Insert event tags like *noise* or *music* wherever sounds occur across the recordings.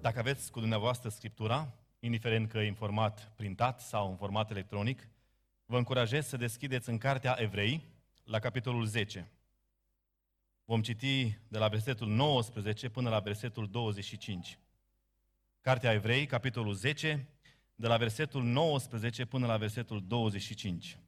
Dacă aveți cu dumneavoastră Scriptura, indiferent că e în format printat sau în format electronic, vă încurajez să deschideți în Cartea Evrei, la capitolul 10. Vom citi de la versetul 19 până la versetul 25. Cartea Evrei, capitolul 10, de la versetul 19 până la versetul 25.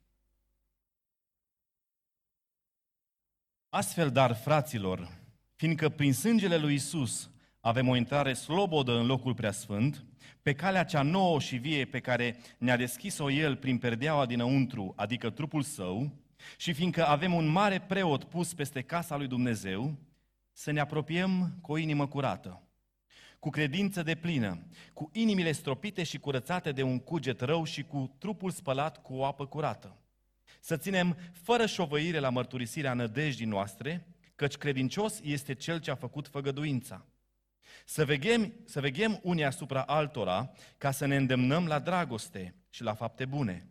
Astfel, dar, fraților, fiindcă prin sângele lui Isus avem o intrare slobodă în locul preasfânt, pe calea cea nouă și vie pe care ne-a deschis-o El prin perdeaua dinăuntru, adică trupul Său, și fiindcă avem un mare preot pus peste casa lui Dumnezeu, să ne apropiem cu o inimă curată, cu credință de plină, cu inimile stropite și curățate de un cuget rău și cu trupul spălat cu o apă curată. Să ținem fără șovăire la mărturisirea nădejdii noastre, căci credincios este cel ce a făcut făgăduința. Să veghem, să veghem unii asupra altora ca să ne îndemnăm la dragoste și la fapte bune.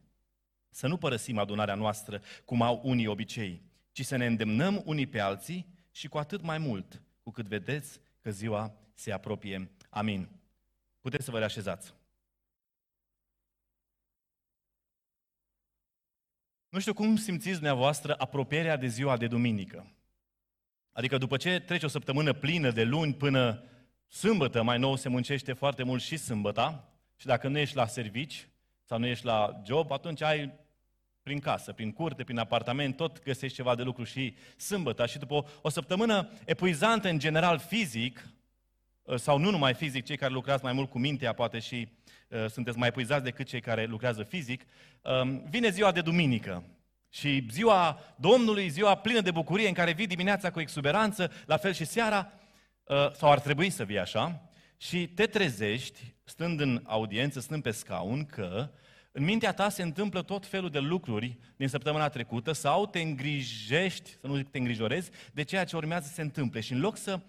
Să nu părăsim adunarea noastră cum au unii obicei, ci să ne îndemnăm unii pe alții și cu atât mai mult, cu cât vedeți că ziua se apropie. Amin. Puteți să vă reașezați. Nu știu cum simțiți dumneavoastră apropierea de ziua de duminică. Adică după ce trece o săptămână plină de luni până sâmbătă, mai nou se muncește foarte mult și sâmbăta, și dacă nu ești la servici sau nu ești la job, atunci ai prin casă, prin curte, prin apartament, tot găsești ceva de lucru și sâmbătă. Și după o, o săptămână epuizantă în general fizic, sau nu numai fizic, cei care lucrați mai mult cu mintea, poate și uh, sunteți mai epuizați decât cei care lucrează fizic, uh, vine ziua de duminică. Și ziua Domnului, ziua plină de bucurie, în care vii dimineața cu exuberanță, la fel și seara, uh, sau ar trebui să vii așa, și te trezești, stând în audiență, stând pe scaun, că în mintea ta se întâmplă tot felul de lucruri din săptămâna trecută sau te îngrijești, să nu zic te îngrijorezi, de ceea ce urmează să se întâmple. Și în loc să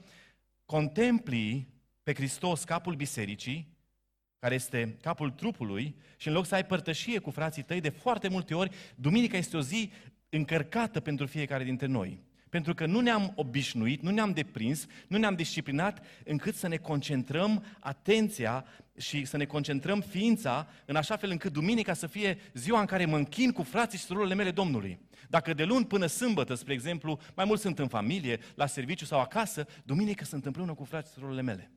contempli pe Hristos, capul bisericii, care este capul trupului, și în loc să ai părtășie cu frații tăi, de foarte multe ori, duminica este o zi încărcată pentru fiecare dintre noi. Pentru că nu ne-am obișnuit, nu ne-am deprins, nu ne-am disciplinat încât să ne concentrăm atenția și să ne concentrăm ființa în așa fel încât duminica să fie ziua în care mă închin cu frații și surorile mele Domnului. Dacă de luni până sâmbătă, spre exemplu, mai mult sunt în familie, la serviciu sau acasă, duminică sunt împreună cu frații și surorile mele.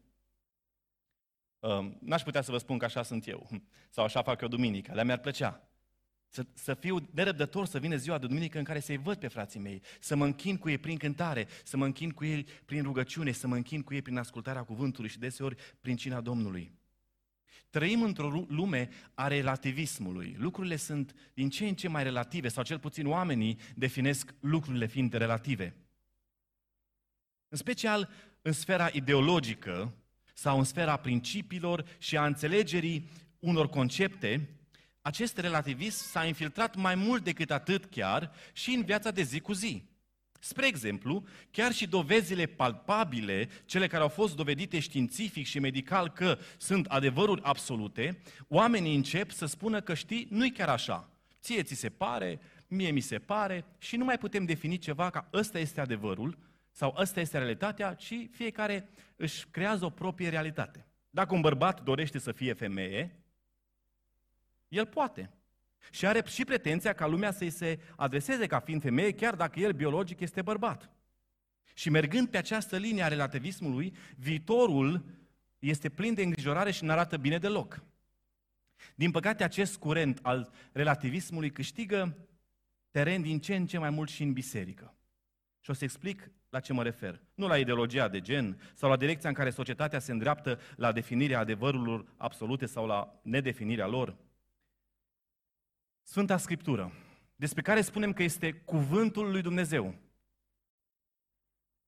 N-aș putea să vă spun că așa sunt eu, sau așa fac eu duminică, le mi-ar plăcea. Să, să fiu nerăbdător să vină ziua de duminică în care să-i văd pe frații mei, să mă închin cu ei prin cântare, să mă închin cu ei prin rugăciune, să mă închin cu ei prin ascultarea cuvântului și deseori prin cina Domnului. Trăim într-o lume a relativismului. Lucrurile sunt din ce în ce mai relative, sau cel puțin oamenii definesc lucrurile fiind relative. În special în sfera ideologică sau în sfera principiilor și a înțelegerii unor concepte, acest relativism s-a infiltrat mai mult decât atât chiar și în viața de zi cu zi. Spre exemplu, chiar și dovezile palpabile, cele care au fost dovedite științific și medical că sunt adevăruri absolute, oamenii încep să spună că știi, nu-i chiar așa. Ție ți se pare, mie mi se pare și nu mai putem defini ceva ca ăsta este adevărul sau ăsta este realitatea, ci fiecare își creează o proprie realitate. Dacă un bărbat dorește să fie femeie, el poate. Și are și pretenția ca lumea să-i se adreseze ca fiind femeie, chiar dacă el biologic este bărbat. Și mergând pe această linie a relativismului, viitorul este plin de îngrijorare și nu arată bine deloc. Din păcate, acest curent al relativismului câștigă teren din ce în ce mai mult și în biserică. Și o să explic la ce mă refer. Nu la ideologia de gen sau la direcția în care societatea se îndreaptă la definirea adevărurilor absolute sau la nedefinirea lor, Sfânta Scriptură, despre care spunem că este cuvântul lui Dumnezeu.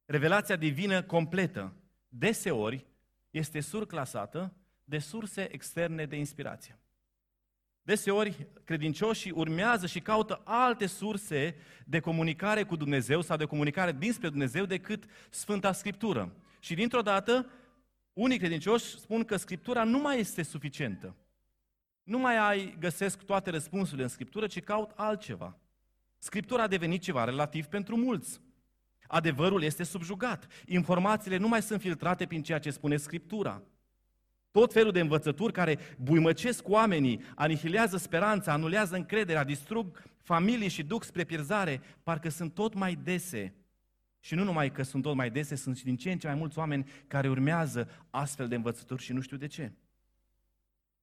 Revelația divină completă, deseori, este surclasată de surse externe de inspirație. Deseori, credincioșii urmează și caută alte surse de comunicare cu Dumnezeu sau de comunicare dinspre Dumnezeu decât Sfânta Scriptură. Și dintr-o dată, unii credincioși spun că Scriptura nu mai este suficientă. Nu mai ai, găsesc toate răspunsurile în Scriptură, ci caut altceva. Scriptura a devenit ceva relativ pentru mulți. Adevărul este subjugat. Informațiile nu mai sunt filtrate prin ceea ce spune Scriptura. Tot felul de învățături care buimăcesc oamenii, anihilează speranța, anulează încrederea, distrug familii și duc spre pierzare, parcă sunt tot mai dese. Și nu numai că sunt tot mai dese, sunt și din ce în ce mai mulți oameni care urmează astfel de învățături și nu știu de ce.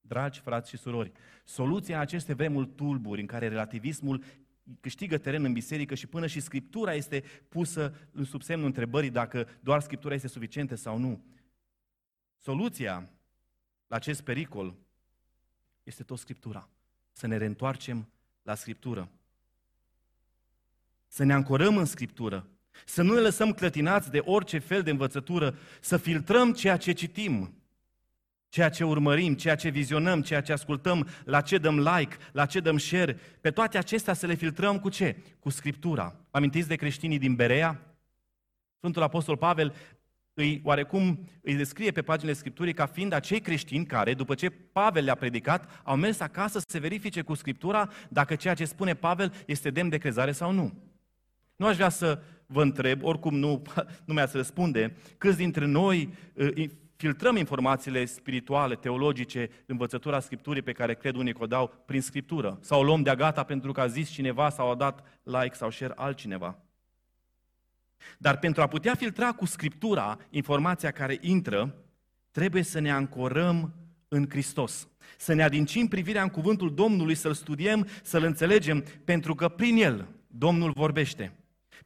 Dragi frați și surori, soluția în aceste vremuri tulburi în care relativismul câștigă teren în biserică și până și Scriptura este pusă în sub semnul întrebării dacă doar Scriptura este suficientă sau nu. Soluția la acest pericol este tot Scriptura. Să ne reîntoarcem la Scriptură. Să ne ancorăm în Scriptură. Să nu ne lăsăm clătinați de orice fel de învățătură, să filtrăm ceea ce citim, ceea ce urmărim, ceea ce vizionăm, ceea ce ascultăm, la ce dăm like, la ce dăm share, pe toate acestea să le filtrăm cu ce? Cu Scriptura. Amintiți de creștinii din Berea? Sfântul Apostol Pavel îi, oarecum îi descrie pe paginile Scripturii ca fiind acei creștini care, după ce Pavel le-a predicat, au mers acasă să se verifice cu Scriptura dacă ceea ce spune Pavel este demn de crezare sau nu. Nu aș vrea să vă întreb, oricum nu, *laughs* nu mi-ați răspunde, câți dintre noi filtrăm informațiile spirituale, teologice, învățătura Scripturii pe care cred unii că o dau prin Scriptură. Sau o luăm de gata pentru că a zis cineva sau a dat like sau share altcineva. Dar pentru a putea filtra cu Scriptura informația care intră, trebuie să ne ancorăm în Hristos. Să ne adincim privirea în cuvântul Domnului, să-L studiem, să-L înțelegem, pentru că prin El Domnul vorbește.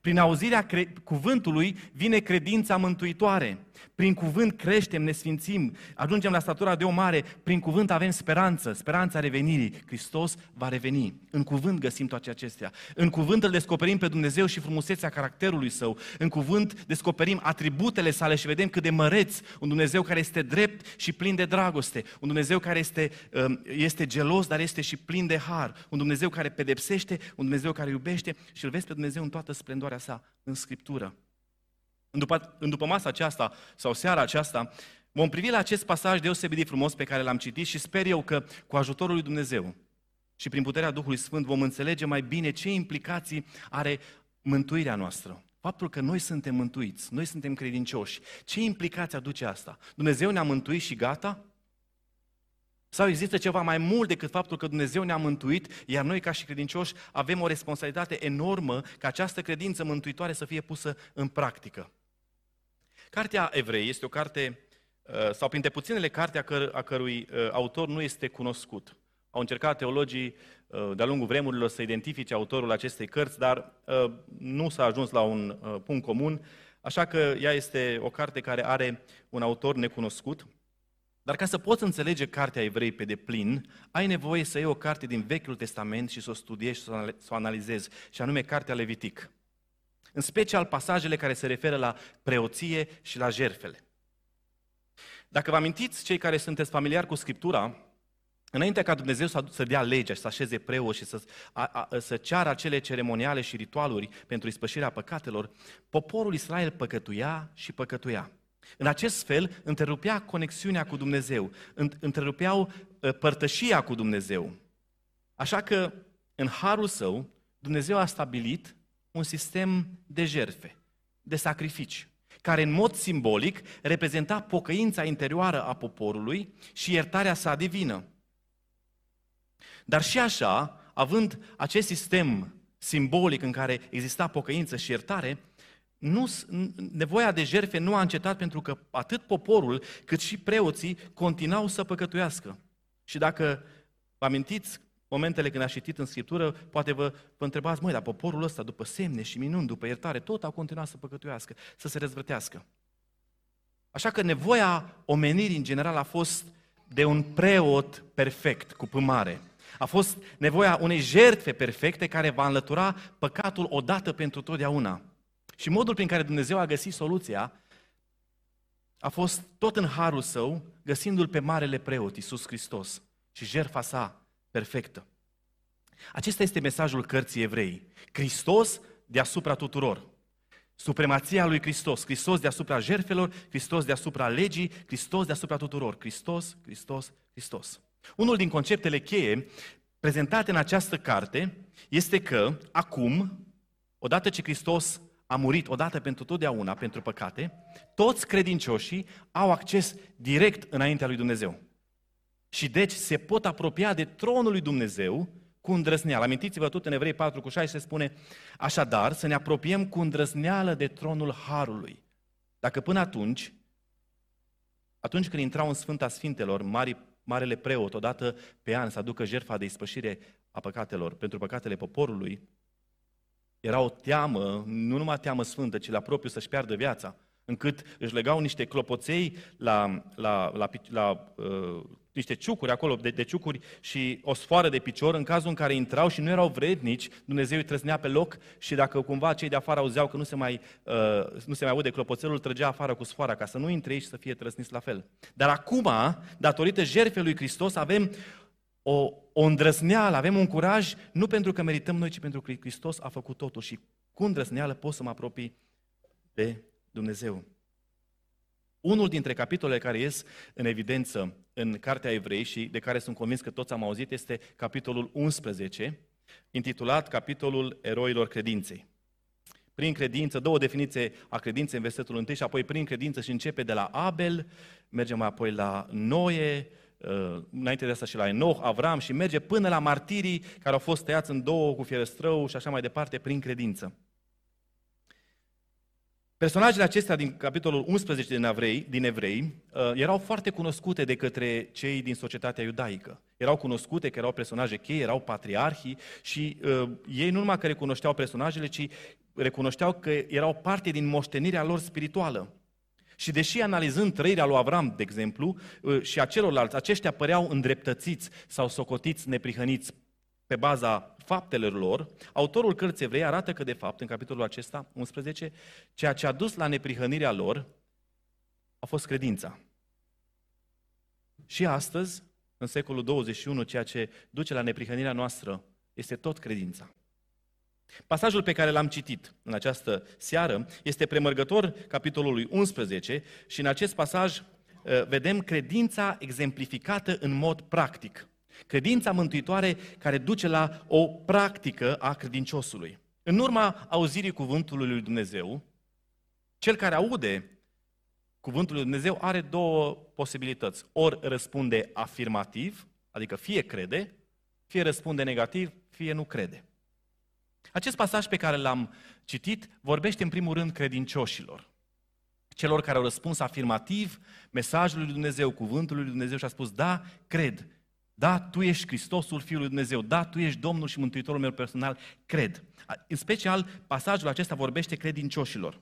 Prin auzirea cre- cuvântului vine credința mântuitoare. Prin cuvânt creștem, ne sfințim, ajungem la statura de o mare, prin cuvânt avem speranță, speranța revenirii. Hristos va reveni. În cuvânt găsim toate acestea. În cuvânt îl descoperim pe Dumnezeu și frumusețea caracterului său. În cuvânt descoperim atributele sale și vedem cât de măreț un Dumnezeu care este drept și plin de dragoste. Un Dumnezeu care este, um, este gelos, dar este și plin de har. Un Dumnezeu care pedepsește, un Dumnezeu care iubește și îl vezi pe Dumnezeu în toată splendoarea sa în Scriptură. În după, în după masa aceasta sau seara aceasta, vom privi la acest pasaj deosebit de frumos pe care l-am citit și sper eu că cu ajutorul lui Dumnezeu și prin puterea Duhului Sfânt vom înțelege mai bine ce implicații are mântuirea noastră. Faptul că noi suntem mântuiți, noi suntem credincioși, ce implicații aduce asta? Dumnezeu ne-a mântuit și gata? Sau există ceva mai mult decât faptul că Dumnezeu ne-a mântuit, iar noi ca și credincioși avem o responsabilitate enormă ca această credință mântuitoare să fie pusă în practică. Cartea Evrei este o carte, uh, sau printre puținele carte a, căr- a cărui uh, autor nu este cunoscut. Au încercat teologii uh, de-a lungul vremurilor să identifice autorul acestei cărți, dar nu s-a ajuns la un punct comun, așa că ea este o carte care are un autor necunoscut. Dar ca să poți înțelege cartea evrei pe deplin, ai nevoie să iei o carte din Vechiul Testament și să o studiezi și să o analizezi, și anume cartea Levitic în special pasajele care se referă la preoție și la jerfele. Dacă vă amintiți, cei care sunteți familiari cu Scriptura, înainte ca Dumnezeu să dea legea și să așeze preoți și să, a, a, să ceară acele ceremoniale și ritualuri pentru ispășirea păcatelor, poporul Israel păcătuia și păcătuia. În acest fel, întrerupea conexiunea cu Dumnezeu, întrerupeau ă, părtășia cu Dumnezeu. Așa că, în harul său, Dumnezeu a stabilit un sistem de jerfe, de sacrificii, care în mod simbolic reprezenta pocăința interioară a poporului și iertarea sa divină. Dar și așa, având acest sistem simbolic în care exista pocăință și iertare, nu, nevoia de jerfe nu a încetat pentru că atât poporul cât și preoții continuau să păcătuiască. Și dacă vă amintiți momentele când a citit în Scriptură, poate vă, vă întrebați, măi, dar poporul ăsta, după semne și minuni, după iertare, tot a continuat să păcătuiască, să se răzvrătească. Așa că nevoia omenirii în general a fost de un preot perfect, cu pâmare. A fost nevoia unei jertfe perfecte care va înlătura păcatul odată pentru totdeauna. Și modul prin care Dumnezeu a găsit soluția a fost tot în harul său, găsindu-l pe marele preot, Iisus Hristos, și jertfa sa perfectă. Acesta este mesajul cărții evrei. Hristos deasupra tuturor. Supremația lui Hristos. Hristos deasupra jerfelor, Hristos deasupra legii, Hristos deasupra tuturor. Hristos, Hristos, Hristos. Unul din conceptele cheie prezentate în această carte este că acum, odată ce Hristos a murit odată pentru totdeauna pentru păcate, toți credincioșii au acces direct înaintea lui Dumnezeu. Și deci se pot apropia de tronul lui Dumnezeu cu îndrăzneală. Amintiți-vă tot în Evrei 4 cu 6 se spune, așadar să ne apropiem cu îndrăzneală de tronul Harului. Dacă până atunci, atunci când intrau în Sfânta Sfintelor, mari, marele preot, odată pe an, să aducă jertfa de ispășire a păcatelor, pentru păcatele poporului, era o teamă, nu numai teamă sfântă, ci la propriu să-și piardă viața, încât își legau niște clopoței la, la, la, la uh, niște ciucuri acolo, de, de ciucuri și o sfoară de picior, în cazul în care intrau și nu erau vrednici, Dumnezeu îi trăsnea pe loc și dacă cumva cei de afară auzeau că nu se mai, uh, nu se mai aude clopoțelul, trăgea afară cu sfoara ca să nu intre aici și să fie trăsniți la fel. Dar acum, datorită jertfei lui Hristos, avem o, o îndrăzneală, avem un curaj, nu pentru că merităm noi, ci pentru că Hristos a făcut totul și cu îndrăzneală pot să mă apropii de Dumnezeu. Unul dintre capitolele care ies în evidență în Cartea Evrei și de care sunt convins că toți am auzit este capitolul 11, intitulat Capitolul Eroilor Credinței. Prin credință, două definiții a credinței în versetul 1 și apoi prin credință și începe de la Abel, mergem mai apoi la Noe, uh, înainte de asta și la Enoch, Avram și merge până la martirii care au fost tăiați în două cu fierăstrău și așa mai departe prin credință. Personajele acestea din capitolul 11 din Evrei, din Evrei uh, erau foarte cunoscute de către cei din societatea iudaică. Erau cunoscute că erau personaje cheie, erau patriarhii și uh, ei nu numai că recunoșteau personajele, ci recunoșteau că erau parte din moștenirea lor spirituală. Și deși analizând trăirea lui Avram, de exemplu, uh, și a celorlalți, aceștia păreau îndreptățiți sau socotiți neprihăniți pe baza faptelor lor, autorul cărții evrei arată că, de fapt, în capitolul acesta, 11, ceea ce a dus la neprihănirea lor a fost credința. Și astăzi, în secolul 21, ceea ce duce la neprihănirea noastră este tot credința. Pasajul pe care l-am citit în această seară este premărgător capitolului 11 și în acest pasaj uh, vedem credința exemplificată în mod practic. Credința mântuitoare care duce la o practică a credinciosului. În urma auzirii cuvântului lui Dumnezeu, cel care aude cuvântul lui Dumnezeu are două posibilități. Ori răspunde afirmativ, adică fie crede, fie răspunde negativ, fie nu crede. Acest pasaj pe care l-am citit vorbește în primul rând credincioșilor. Celor care au răspuns afirmativ mesajului lui Dumnezeu, cuvântului lui Dumnezeu și a spus, da, cred, da, Tu ești Hristosul Fiul lui Dumnezeu. Da, Tu ești Domnul și Mântuitorul meu personal. Cred. În special, pasajul acesta vorbește credincioșilor.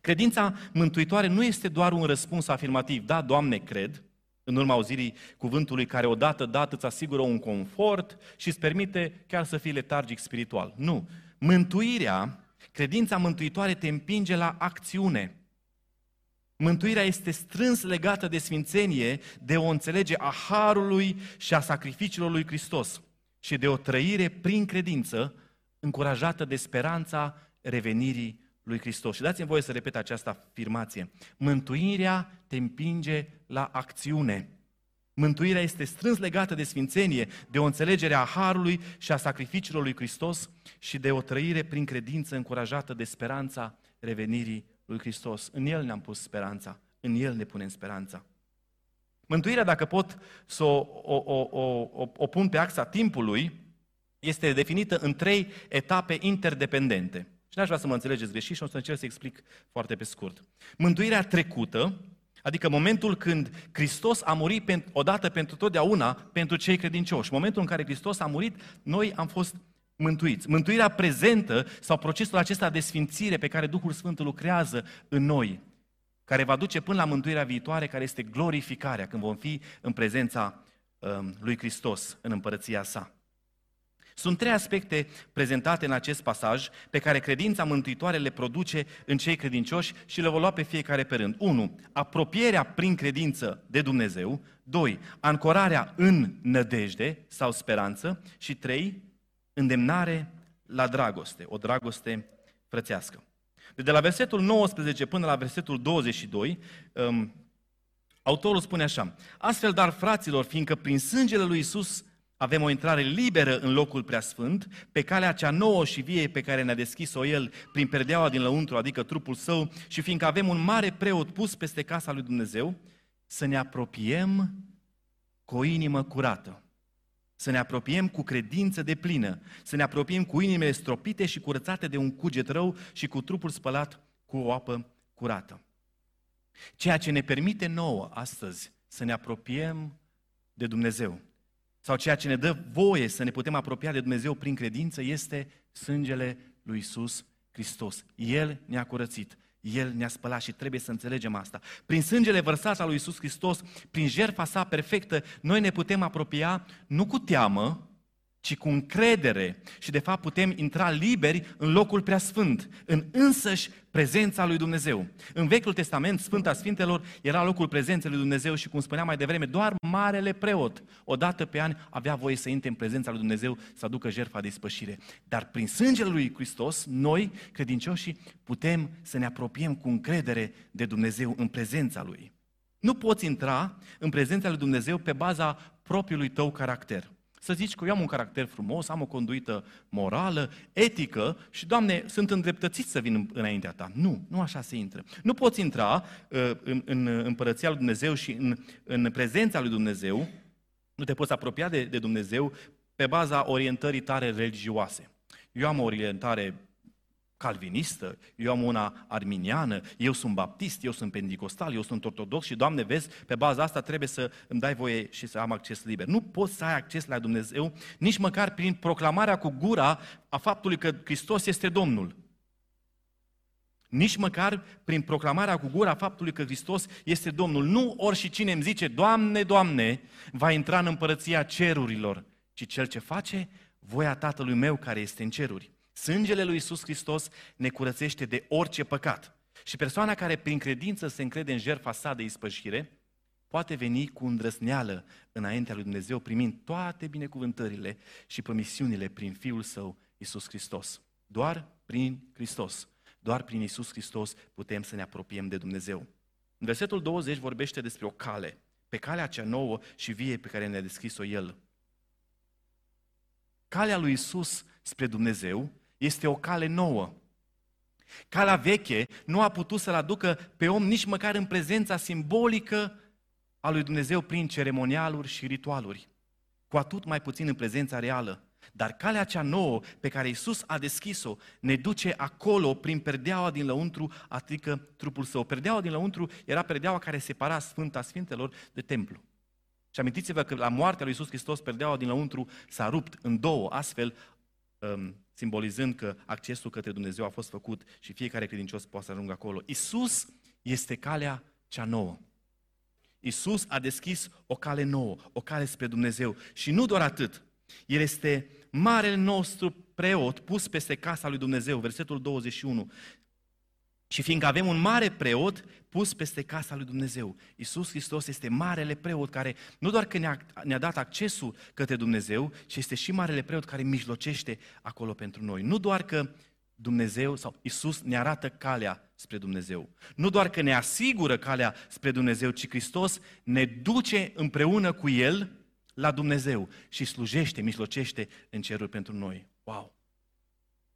Credința mântuitoare nu este doar un răspuns afirmativ. Da, Doamne, cred, în urma auzirii cuvântului care odată dat îți asigură un confort și îți permite chiar să fii letargic spiritual. Nu. Mântuirea, credința mântuitoare te împinge la acțiune. Mântuirea este strâns legată de sfințenie, de o înțelege a harului și a sacrificiilor lui Hristos și de o trăire prin credință, încurajată de speranța revenirii lui Hristos. Și dați-mi voie să repet această afirmație. Mântuirea te împinge la acțiune. Mântuirea este strâns legată de sfințenie, de o înțelegere a harului și a sacrificiilor lui Hristos și de o trăire prin credință încurajată de speranța revenirii lui Hristos. În El ne-am pus speranța, în El ne punem speranța. Mântuirea, dacă pot să o, o, o, o, o pun pe axa timpului, este definită în trei etape interdependente. Și n-aș vrea să mă înțelegeți greșit și o să încerc să explic foarte pe scurt. Mântuirea trecută, adică momentul când Hristos a murit odată pentru totdeauna pentru cei credincioși. Momentul în care Hristos a murit, noi am fost mântuiți. Mântuirea prezentă sau procesul acesta de sfințire pe care Duhul Sfânt lucrează în noi, care va duce până la mântuirea viitoare, care este glorificarea, când vom fi în prezența um, lui Hristos, în împărăția sa. Sunt trei aspecte prezentate în acest pasaj pe care credința mântuitoare le produce în cei credincioși și le voi lua pe fiecare pe rând. 1. Apropierea prin credință de Dumnezeu. 2. Ancorarea în nădejde sau speranță. Și 3 îndemnare la dragoste, o dragoste frățească. De la versetul 19 până la versetul 22, um, autorul spune așa, Astfel, dar fraților, fiindcă prin sângele lui Isus avem o intrare liberă în locul preasfânt, pe calea cea nouă și vie pe care ne-a deschis-o El prin perdeaua din lăuntru, adică trupul Său, și fiindcă avem un mare preot pus peste casa lui Dumnezeu, să ne apropiem cu o inimă curată, să ne apropiem cu credință de plină, să ne apropiem cu inimile stropite și curățate de un cuget rău și cu trupul spălat cu o apă curată. Ceea ce ne permite nouă astăzi să ne apropiem de Dumnezeu sau ceea ce ne dă voie să ne putem apropia de Dumnezeu prin credință este sângele lui Isus Hristos. El ne-a curățit, El ne-a spălat și trebuie să înțelegem asta. Prin sângele vărsat al lui Isus Hristos, prin jertfa sa perfectă, noi ne putem apropia nu cu teamă, ci cu încredere și de fapt putem intra liberi în locul preasfânt, în însăși prezența lui Dumnezeu. În Vechiul Testament, Sfânta Sfintelor era locul prezenței lui Dumnezeu și cum spuneam mai devreme, doar marele preot, o dată pe an, avea voie să intre în prezența lui Dumnezeu să aducă jertfa de ispășire. Dar prin sângele lui Hristos, noi, credincioșii, putem să ne apropiem cu încredere de Dumnezeu în prezența lui. Nu poți intra în prezența lui Dumnezeu pe baza propriului tău caracter. Să zici că eu am un caracter frumos, am o conduită morală, etică și, Doamne, sunt îndreptățit să vin înaintea Ta. Nu, nu așa se intră. Nu poți intra uh, în, în împărăția lui Dumnezeu și în, în prezența lui Dumnezeu, nu te poți apropia de, de Dumnezeu pe baza orientării tare religioase. Eu am o orientare calvinistă, eu am una arminiană, eu sunt baptist, eu sunt pentecostal, eu sunt ortodox și, Doamne, vezi, pe baza asta trebuie să îmi dai voie și să am acces liber. Nu poți să ai acces la Dumnezeu nici măcar prin proclamarea cu gura a faptului că Hristos este Domnul. Nici măcar prin proclamarea cu gura faptului că Hristos este Domnul. Nu ori și cine îmi zice, Doamne, Doamne, va intra în împărăția cerurilor, ci cel ce face voia Tatălui meu care este în ceruri. Sângele lui Isus Hristos ne curățește de orice păcat. Și persoana care prin credință se încrede în jertfa sa de ispășire, poate veni cu îndrăsneală înaintea lui Dumnezeu, primind toate binecuvântările și promisiunile prin Fiul Său, Isus Hristos. Doar prin Hristos, doar prin Isus Hristos putem să ne apropiem de Dumnezeu. În versetul 20 vorbește despre o cale, pe calea cea nouă și vie pe care ne-a deschis-o El. Calea lui Isus spre Dumnezeu este o cale nouă. Calea veche nu a putut să-l aducă pe om nici măcar în prezența simbolică a lui Dumnezeu prin ceremonialuri și ritualuri, cu atât mai puțin în prezența reală. Dar calea cea nouă pe care Isus a deschis-o ne duce acolo prin perdeaua din lăuntru, adică trupul său. Perdeaua din lăuntru era perdeaua care separa Sfânta Sfintelor de templu. Și amintiți-vă că la moartea lui Isus Hristos perdeaua din lăuntru s-a rupt în două, astfel um, simbolizând că accesul către Dumnezeu a fost făcut și fiecare credincios poate să ajungă acolo. Isus este calea cea nouă. Isus a deschis o cale nouă, o cale spre Dumnezeu. Și nu doar atât, El este marele nostru preot pus peste casa lui Dumnezeu, versetul 21. Și fiindcă avem un mare preot pus peste casa lui Dumnezeu, Isus Hristos este marele preot care nu doar că ne-a, ne dat accesul către Dumnezeu, ci este și marele preot care mijlocește acolo pentru noi. Nu doar că Dumnezeu sau Isus ne arată calea spre Dumnezeu. Nu doar că ne asigură calea spre Dumnezeu, ci Hristos ne duce împreună cu El la Dumnezeu și slujește, mijlocește în cerul pentru noi. Wow!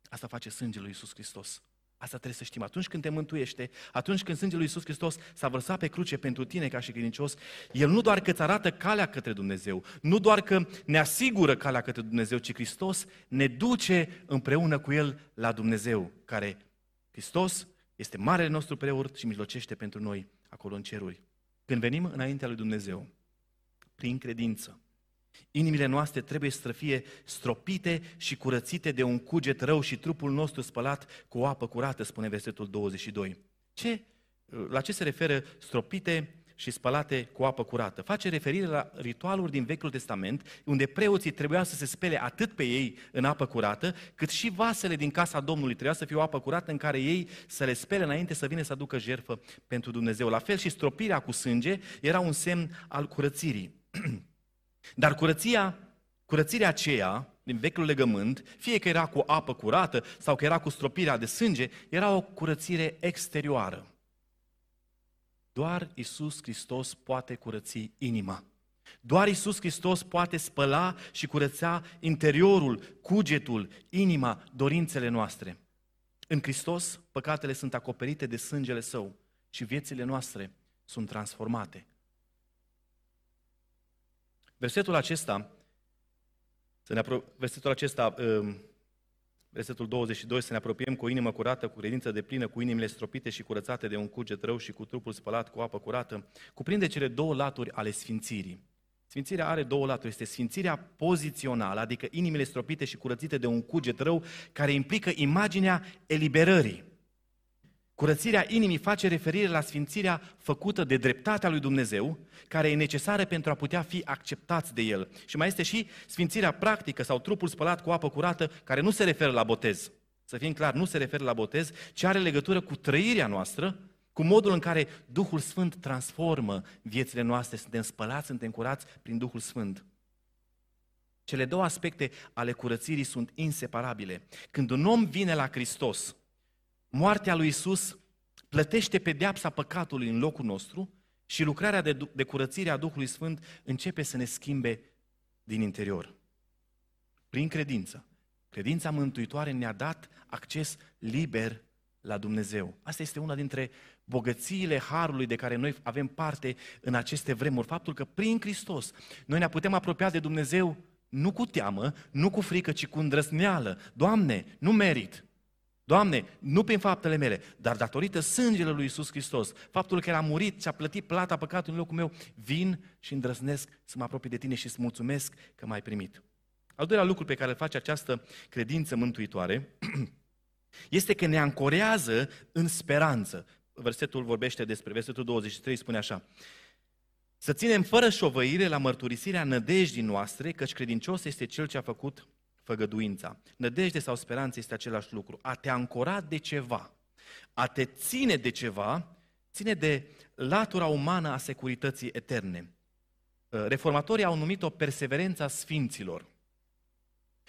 Asta face sângele lui Isus Hristos. Asta trebuie să știm. Atunci când te mântuiește, atunci când sângele lui Iisus Hristos s-a vărsat pe cruce pentru tine ca și credincios, El nu doar că îți arată calea către Dumnezeu, nu doar că ne asigură calea către Dumnezeu, ci Hristos ne duce împreună cu El la Dumnezeu, care Hristos este marele nostru preot și mijlocește pentru noi acolo în ceruri. Când venim înaintea lui Dumnezeu, prin credință, Inimile noastre trebuie să fie stropite și curățite de un cuget rău și trupul nostru spălat cu o apă curată, spune versetul 22. Ce, la ce se referă stropite și spălate cu apă curată? Face referire la ritualuri din Vechiul Testament, unde preoții trebuia să se spele atât pe ei în apă curată, cât și vasele din casa Domnului trebuia să fie o apă curată în care ei să le spele înainte să vină să aducă jertfă pentru Dumnezeu. La fel și stropirea cu sânge era un semn al curățirii. *clears throat* Dar curăția, curățirea aceea din vechiul legământ, fie că era cu apă curată sau că era cu stropirea de sânge, era o curățire exterioară. Doar Isus Hristos poate curăți inima. Doar Isus Hristos poate spăla și curăța interiorul, cugetul, inima, dorințele noastre. În Hristos, păcatele sunt acoperite de sângele Său și viețile noastre sunt transformate. Versetul acesta, să ne apro- versetul acesta, um, versetul 22, să ne apropiem cu o inimă curată, cu credință de plină, cu inimile stropite și curățate de un cuget rău și cu trupul spălat cu apă curată, cuprinde cele două laturi ale sfințirii. Sfințirea are două laturi. Este sfințirea pozițională, adică inimile stropite și curățite de un cuget rău, care implică imaginea eliberării. Curățirea inimii face referire la sfințirea făcută de dreptatea lui Dumnezeu, care e necesară pentru a putea fi acceptați de El. Și mai este și sfințirea practică sau trupul spălat cu apă curată, care nu se referă la botez. Să fim clar, nu se referă la botez, ci are legătură cu trăirea noastră, cu modul în care Duhul Sfânt transformă viețile noastre, suntem spălați, suntem curați prin Duhul Sfânt. Cele două aspecte ale curățirii sunt inseparabile. Când un om vine la Hristos, moartea lui Isus plătește pedeapsa păcatului în locul nostru și lucrarea de, de curățire a Duhului Sfânt începe să ne schimbe din interior. Prin credință. Credința mântuitoare ne-a dat acces liber la Dumnezeu. Asta este una dintre bogățiile harului de care noi avem parte în aceste vremuri. Faptul că prin Hristos noi ne putem apropia de Dumnezeu nu cu teamă, nu cu frică, ci cu îndrăzneală. Doamne, nu merit. Doamne, nu prin faptele mele, dar datorită sângele lui Isus Hristos, faptul că El a murit și a plătit plata păcatului în locul meu, vin și îndrăznesc să mă apropii de tine și îți mulțumesc că m-ai primit. Al doilea lucru pe care îl face această credință mântuitoare *clears throat* este că ne ancorează în speranță. Versetul vorbește despre, versetul 23 spune așa, să ținem fără șovăire la mărturisirea nădejdii noastre, căci credincios este cel ce a făcut făgăduința. Nădejde sau speranță este același lucru. A te ancora de ceva, a te ține de ceva, ține de latura umană a securității eterne. Reformatorii au numit-o perseverența sfinților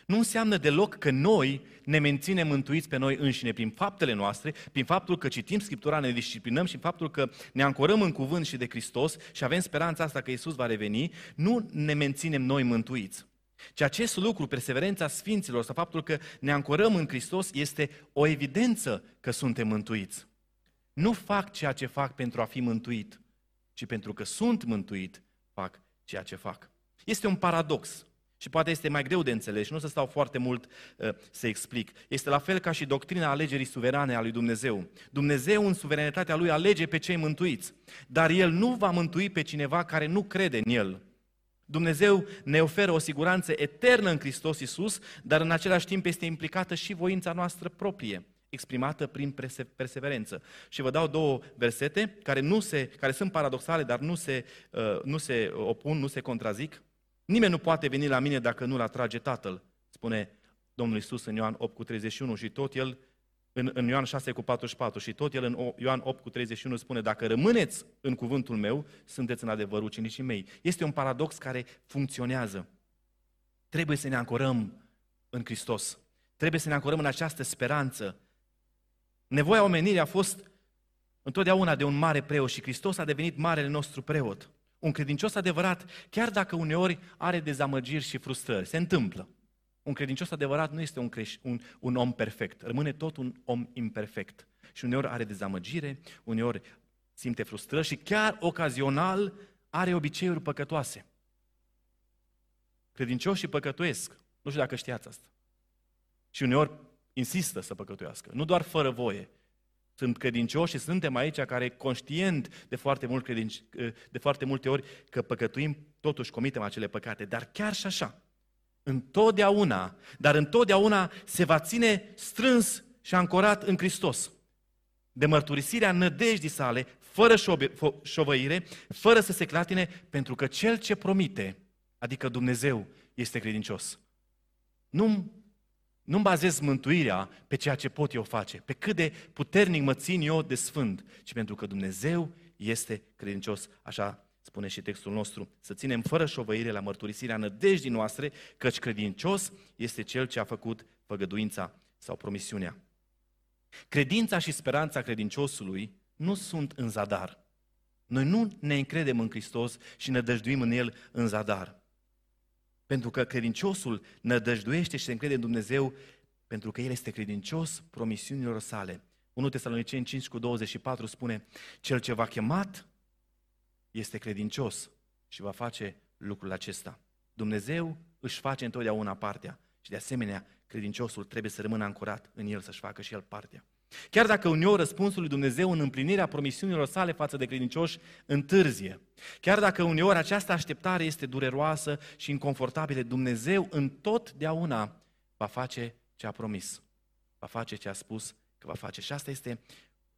nu înseamnă deloc că noi ne menținem mântuiți pe noi înșine prin faptele noastre, prin faptul că citim Scriptura, ne disciplinăm și faptul că ne ancorăm în cuvânt și de Hristos și avem speranța asta că Isus va reveni, nu ne menținem noi mântuiți. Ci acest lucru, perseverența Sfinților sau faptul că ne ancorăm în Hristos este o evidență că suntem mântuiți. Nu fac ceea ce fac pentru a fi mântuit, ci pentru că sunt mântuit, fac ceea ce fac. Este un paradox. Și poate este mai greu de înțeles și nu o să stau foarte mult uh, să explic. Este la fel ca și doctrina alegerii suverane a lui Dumnezeu. Dumnezeu în suveranitatea lui alege pe cei mântuiți, dar El nu va mântui pe cineva care nu crede în El. Dumnezeu ne oferă o siguranță eternă în Hristos Iisus, dar în același timp este implicată și voința noastră proprie, exprimată prin perseverență. Și vă dau două versete care, nu se, care sunt paradoxale, dar nu se, uh, nu se opun, nu se contrazic. Nimeni nu poate veni la mine dacă nu-l atrage Tatăl, spune Domnul Isus în Ioan 8 cu 31 și tot el în, în Ioan 6 cu 44 și tot el în Ioan 8 cu 31 spune dacă rămâneți în cuvântul meu, sunteți în adevăr ucenicii mei. Este un paradox care funcționează. Trebuie să ne ancorăm în Hristos. Trebuie să ne ancorăm în această speranță. Nevoia omenirii a fost întotdeauna de un mare preot și Hristos a devenit marele nostru preot. Un credincios adevărat, chiar dacă uneori are dezamăgiri și frustrări, se întâmplă. Un credincios adevărat nu este un, creș- un, un om perfect, rămâne tot un om imperfect. Și uneori are dezamăgire, uneori simte frustrări și chiar ocazional are obiceiuri păcătoase. Credincioșii păcătuiesc. Nu știu dacă știați asta. Și uneori insistă să păcătuiască. Nu doar fără voie, sunt credincioși și suntem aici care conștient de foarte, mult credinci, de foarte multe ori că păcătuim, totuși comitem acele păcate. Dar chiar și așa, întotdeauna, dar întotdeauna se va ține strâns și ancorat în Hristos. De mărturisirea nădejdii sale, fără șovăire, fără să se clatine, pentru că cel ce promite, adică Dumnezeu, este credincios. Nu nu-mi bazez mântuirea pe ceea ce pot eu face, pe cât de puternic mă țin eu de sfânt, ci pentru că Dumnezeu este credincios, așa spune și textul nostru, să ținem fără șovăire la mărturisirea nădejdii noastre, căci credincios este cel ce a făcut făgăduința sau promisiunea. Credința și speranța credinciosului nu sunt în zadar. Noi nu ne încredem în Hristos și ne dăjduim în El în zadar. Pentru că credinciosul nădăjduiește și se încrede în Dumnezeu pentru că El este credincios promisiunilor sale. 1 Tesaloniceni 5 cu 24 spune, Cel ce v-a chemat este credincios și va face lucrul acesta. Dumnezeu își face întotdeauna partea și de asemenea credinciosul trebuie să rămână ancorat în el să-și facă și el partea. Chiar dacă uneori răspunsul lui Dumnezeu în împlinirea promisiunilor sale față de credincioși întârzie, chiar dacă uneori această așteptare este dureroasă și inconfortabilă, Dumnezeu întotdeauna va face ce a promis, va face ce a spus că va face. Și asta este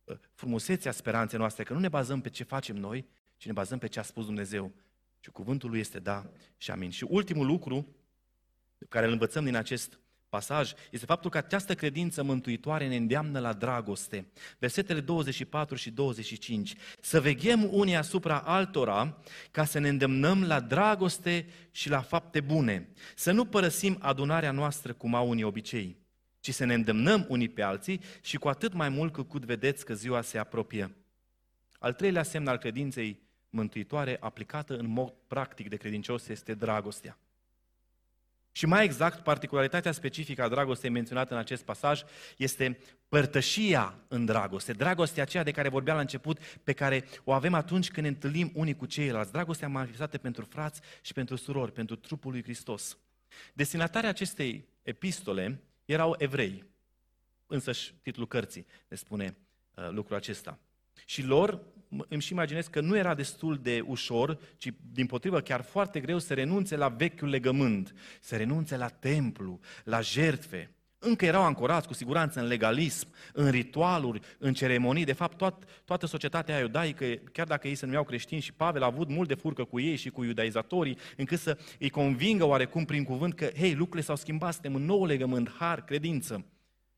uh, frumusețea speranței noastre, că nu ne bazăm pe ce facem noi, ci ne bazăm pe ce a spus Dumnezeu. Și cuvântul lui este da și amin. Și ultimul lucru care îl învățăm din acest pasaj este faptul că această credință mântuitoare ne îndeamnă la dragoste. Versetele 24 și 25. Să veghem unii asupra altora ca să ne îndemnăm la dragoste și la fapte bune. Să nu părăsim adunarea noastră cum au unii obicei, ci să ne îndemnăm unii pe alții și cu atât mai mult cât vedeți că ziua se apropie. Al treilea semn al credinței mântuitoare aplicată în mod practic de credincios este dragostea. Și mai exact, particularitatea specifică a dragostei menționată în acest pasaj este părtășia în dragoste. Dragostea aceea de care vorbeam la început, pe care o avem atunci când ne întâlnim unii cu ceilalți. Dragostea manifestată pentru frați și pentru surori, pentru trupul lui Hristos. Destinatarea acestei epistole erau evrei. Însăși titlul cărții ne spune uh, lucrul acesta. Și lor îmi și imaginez că nu era destul de ușor, ci din potrivă chiar foarte greu să renunțe la vechiul legământ, să renunțe la templu, la jertfe. Încă erau ancorați cu siguranță în legalism, în ritualuri, în ceremonii. De fapt, toat, toată societatea iudaică, chiar dacă ei se numeau creștini și Pavel a avut mult de furcă cu ei și cu iudaizatorii, încât să îi convingă oarecum prin cuvânt că, hei, lucrurile s-au schimbat, suntem în nou legământ, har, credință.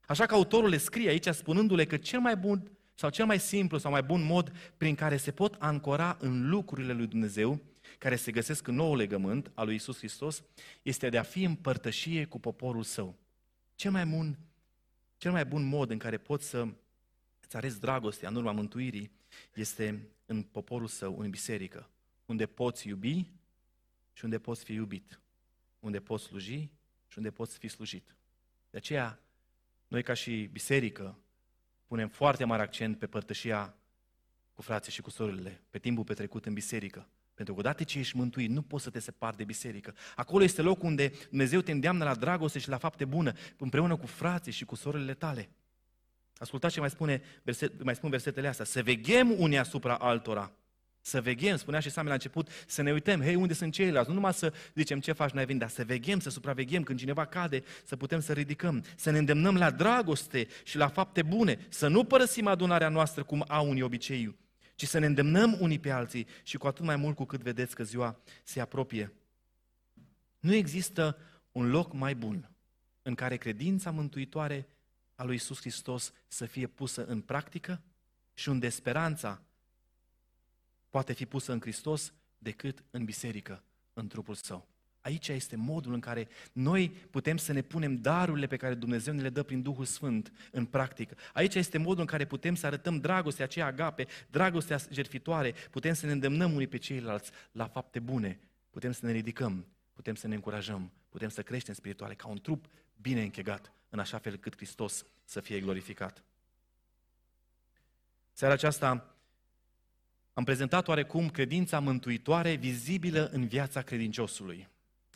Așa că autorul le scrie aici spunându-le că cel mai bun sau cel mai simplu sau mai bun mod prin care se pot ancora în lucrurile lui Dumnezeu, care se găsesc în nou legământ al lui Isus Hristos, este de a fi în părtășie cu poporul său. Cel mai bun, cel mai bun mod în care poți să îți arăți dragostea în urma mântuirii este în poporul său, în biserică, unde poți iubi și unde poți fi iubit, unde poți sluji și unde poți fi slujit. De aceea, noi ca și biserică, punem foarte mare accent pe părtășia cu frații și cu surorile, pe timpul petrecut în biserică. Pentru că odată ce ești mântuit, nu poți să te separi de biserică. Acolo este locul unde Dumnezeu te îndeamnă la dragoste și la fapte bune, împreună cu frații și cu surorile tale. Ascultați ce mai, spune, verset, mai spun versetele astea. Să veghem unii asupra altora. Să veghem, spunea și Samuel la început, să ne uităm, hei, unde sunt ceilalți? Nu numai să zicem ce faci, n-ai venit, dar să veghem, să supraveghem, când cineva cade, să putem să ridicăm, să ne îndemnăm la dragoste și la fapte bune, să nu părăsim adunarea noastră cum au unii obicei, ci să ne îndemnăm unii pe alții și cu atât mai mult cu cât vedeți că ziua se apropie. Nu există un loc mai bun în care credința mântuitoare a lui Isus Hristos să fie pusă în practică și unde speranța poate fi pusă în Hristos decât în biserică, în trupul său. Aici este modul în care noi putem să ne punem darurile pe care Dumnezeu ne le dă prin Duhul Sfânt în practică. Aici este modul în care putem să arătăm dragostea aceea agape, dragostea jertfitoare, putem să ne îndemnăm unii pe ceilalți la fapte bune, putem să ne ridicăm, putem să ne încurajăm, putem să creștem spirituale ca un trup bine închegat, în așa fel cât Hristos să fie glorificat. Seara aceasta am prezentat oarecum credința mântuitoare vizibilă în viața credinciosului.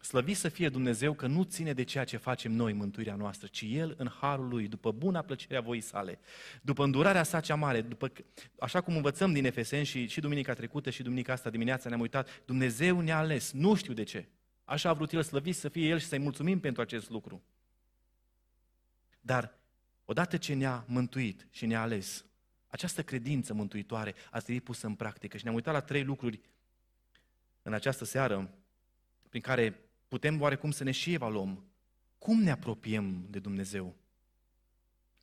Slăvit să fie Dumnezeu că nu ține de ceea ce facem noi mântuirea noastră, ci El în harul Lui, după buna plăcerea voii sale, după îndurarea sa cea mare, după, așa cum învățăm din Efeseni și, și duminica trecută și duminica asta dimineața ne-am uitat, Dumnezeu ne-a ales, nu știu de ce. Așa a vrut El slăvit să fie El și să-i mulțumim pentru acest lucru. Dar odată ce ne-a mântuit și ne-a ales, această credință mântuitoare a trebuit pusă în practică și ne-am uitat la trei lucruri în această seară prin care putem oarecum să ne și evaluăm cum ne apropiem de Dumnezeu.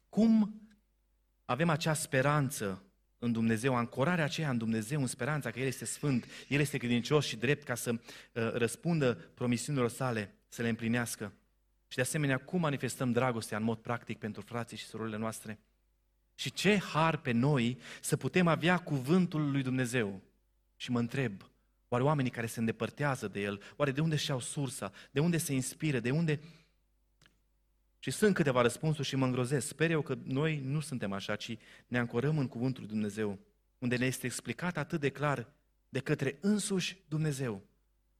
Cum avem acea speranță în Dumnezeu, ancorarea aceea în Dumnezeu, în speranța că El este sfânt, El este credincios și drept ca să uh, răspundă promisiunilor sale, să le împlinească. Și de asemenea, cum manifestăm dragostea în mod practic pentru frații și surorile noastre. Și ce har pe noi să putem avea cuvântul lui Dumnezeu. și mă întreb, oare oamenii care se îndepărtează de El, oare de unde și-au sursa, de unde se inspiră, de unde... Și sunt câteva răspunsuri și mă îngrozesc. Sper eu că noi nu suntem așa, ci ne ancorăm în Cuvântul lui Dumnezeu, unde ne este explicat atât de clar de către însuși Dumnezeu.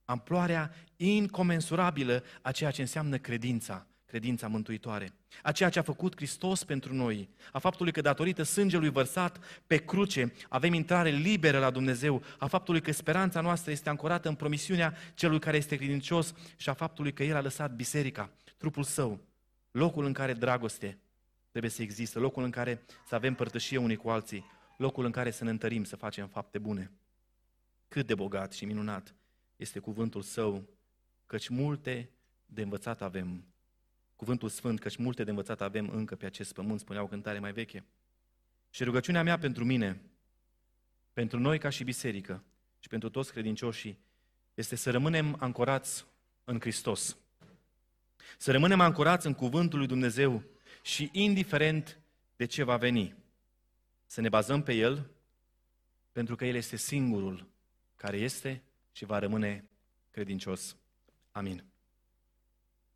Amploarea incomensurabilă a ceea ce înseamnă credința, credința mântuitoare. A ceea ce a făcut Hristos pentru noi, a faptului că datorită sângelui vărsat pe cruce avem intrare liberă la Dumnezeu, a faptului că speranța noastră este ancorată în promisiunea celui care este credincios și a faptului că El a lăsat biserica, trupul său, locul în care dragoste trebuie să existe, locul în care să avem părtășie unii cu alții, locul în care să ne întărim, să facem fapte bune. Cât de bogat și minunat este cuvântul său, căci multe de învățat avem. Cuvântul Sfânt, căci multe de învățat avem încă pe acest pământ, spunea o cântare mai veche. Și rugăciunea mea pentru mine, pentru noi ca și biserică și pentru toți credincioșii, este să rămânem ancorați în Hristos. Să rămânem ancorați în Cuvântul lui Dumnezeu și indiferent de ce va veni, să ne bazăm pe El, pentru că El este singurul care este și va rămâne credincios. Amin.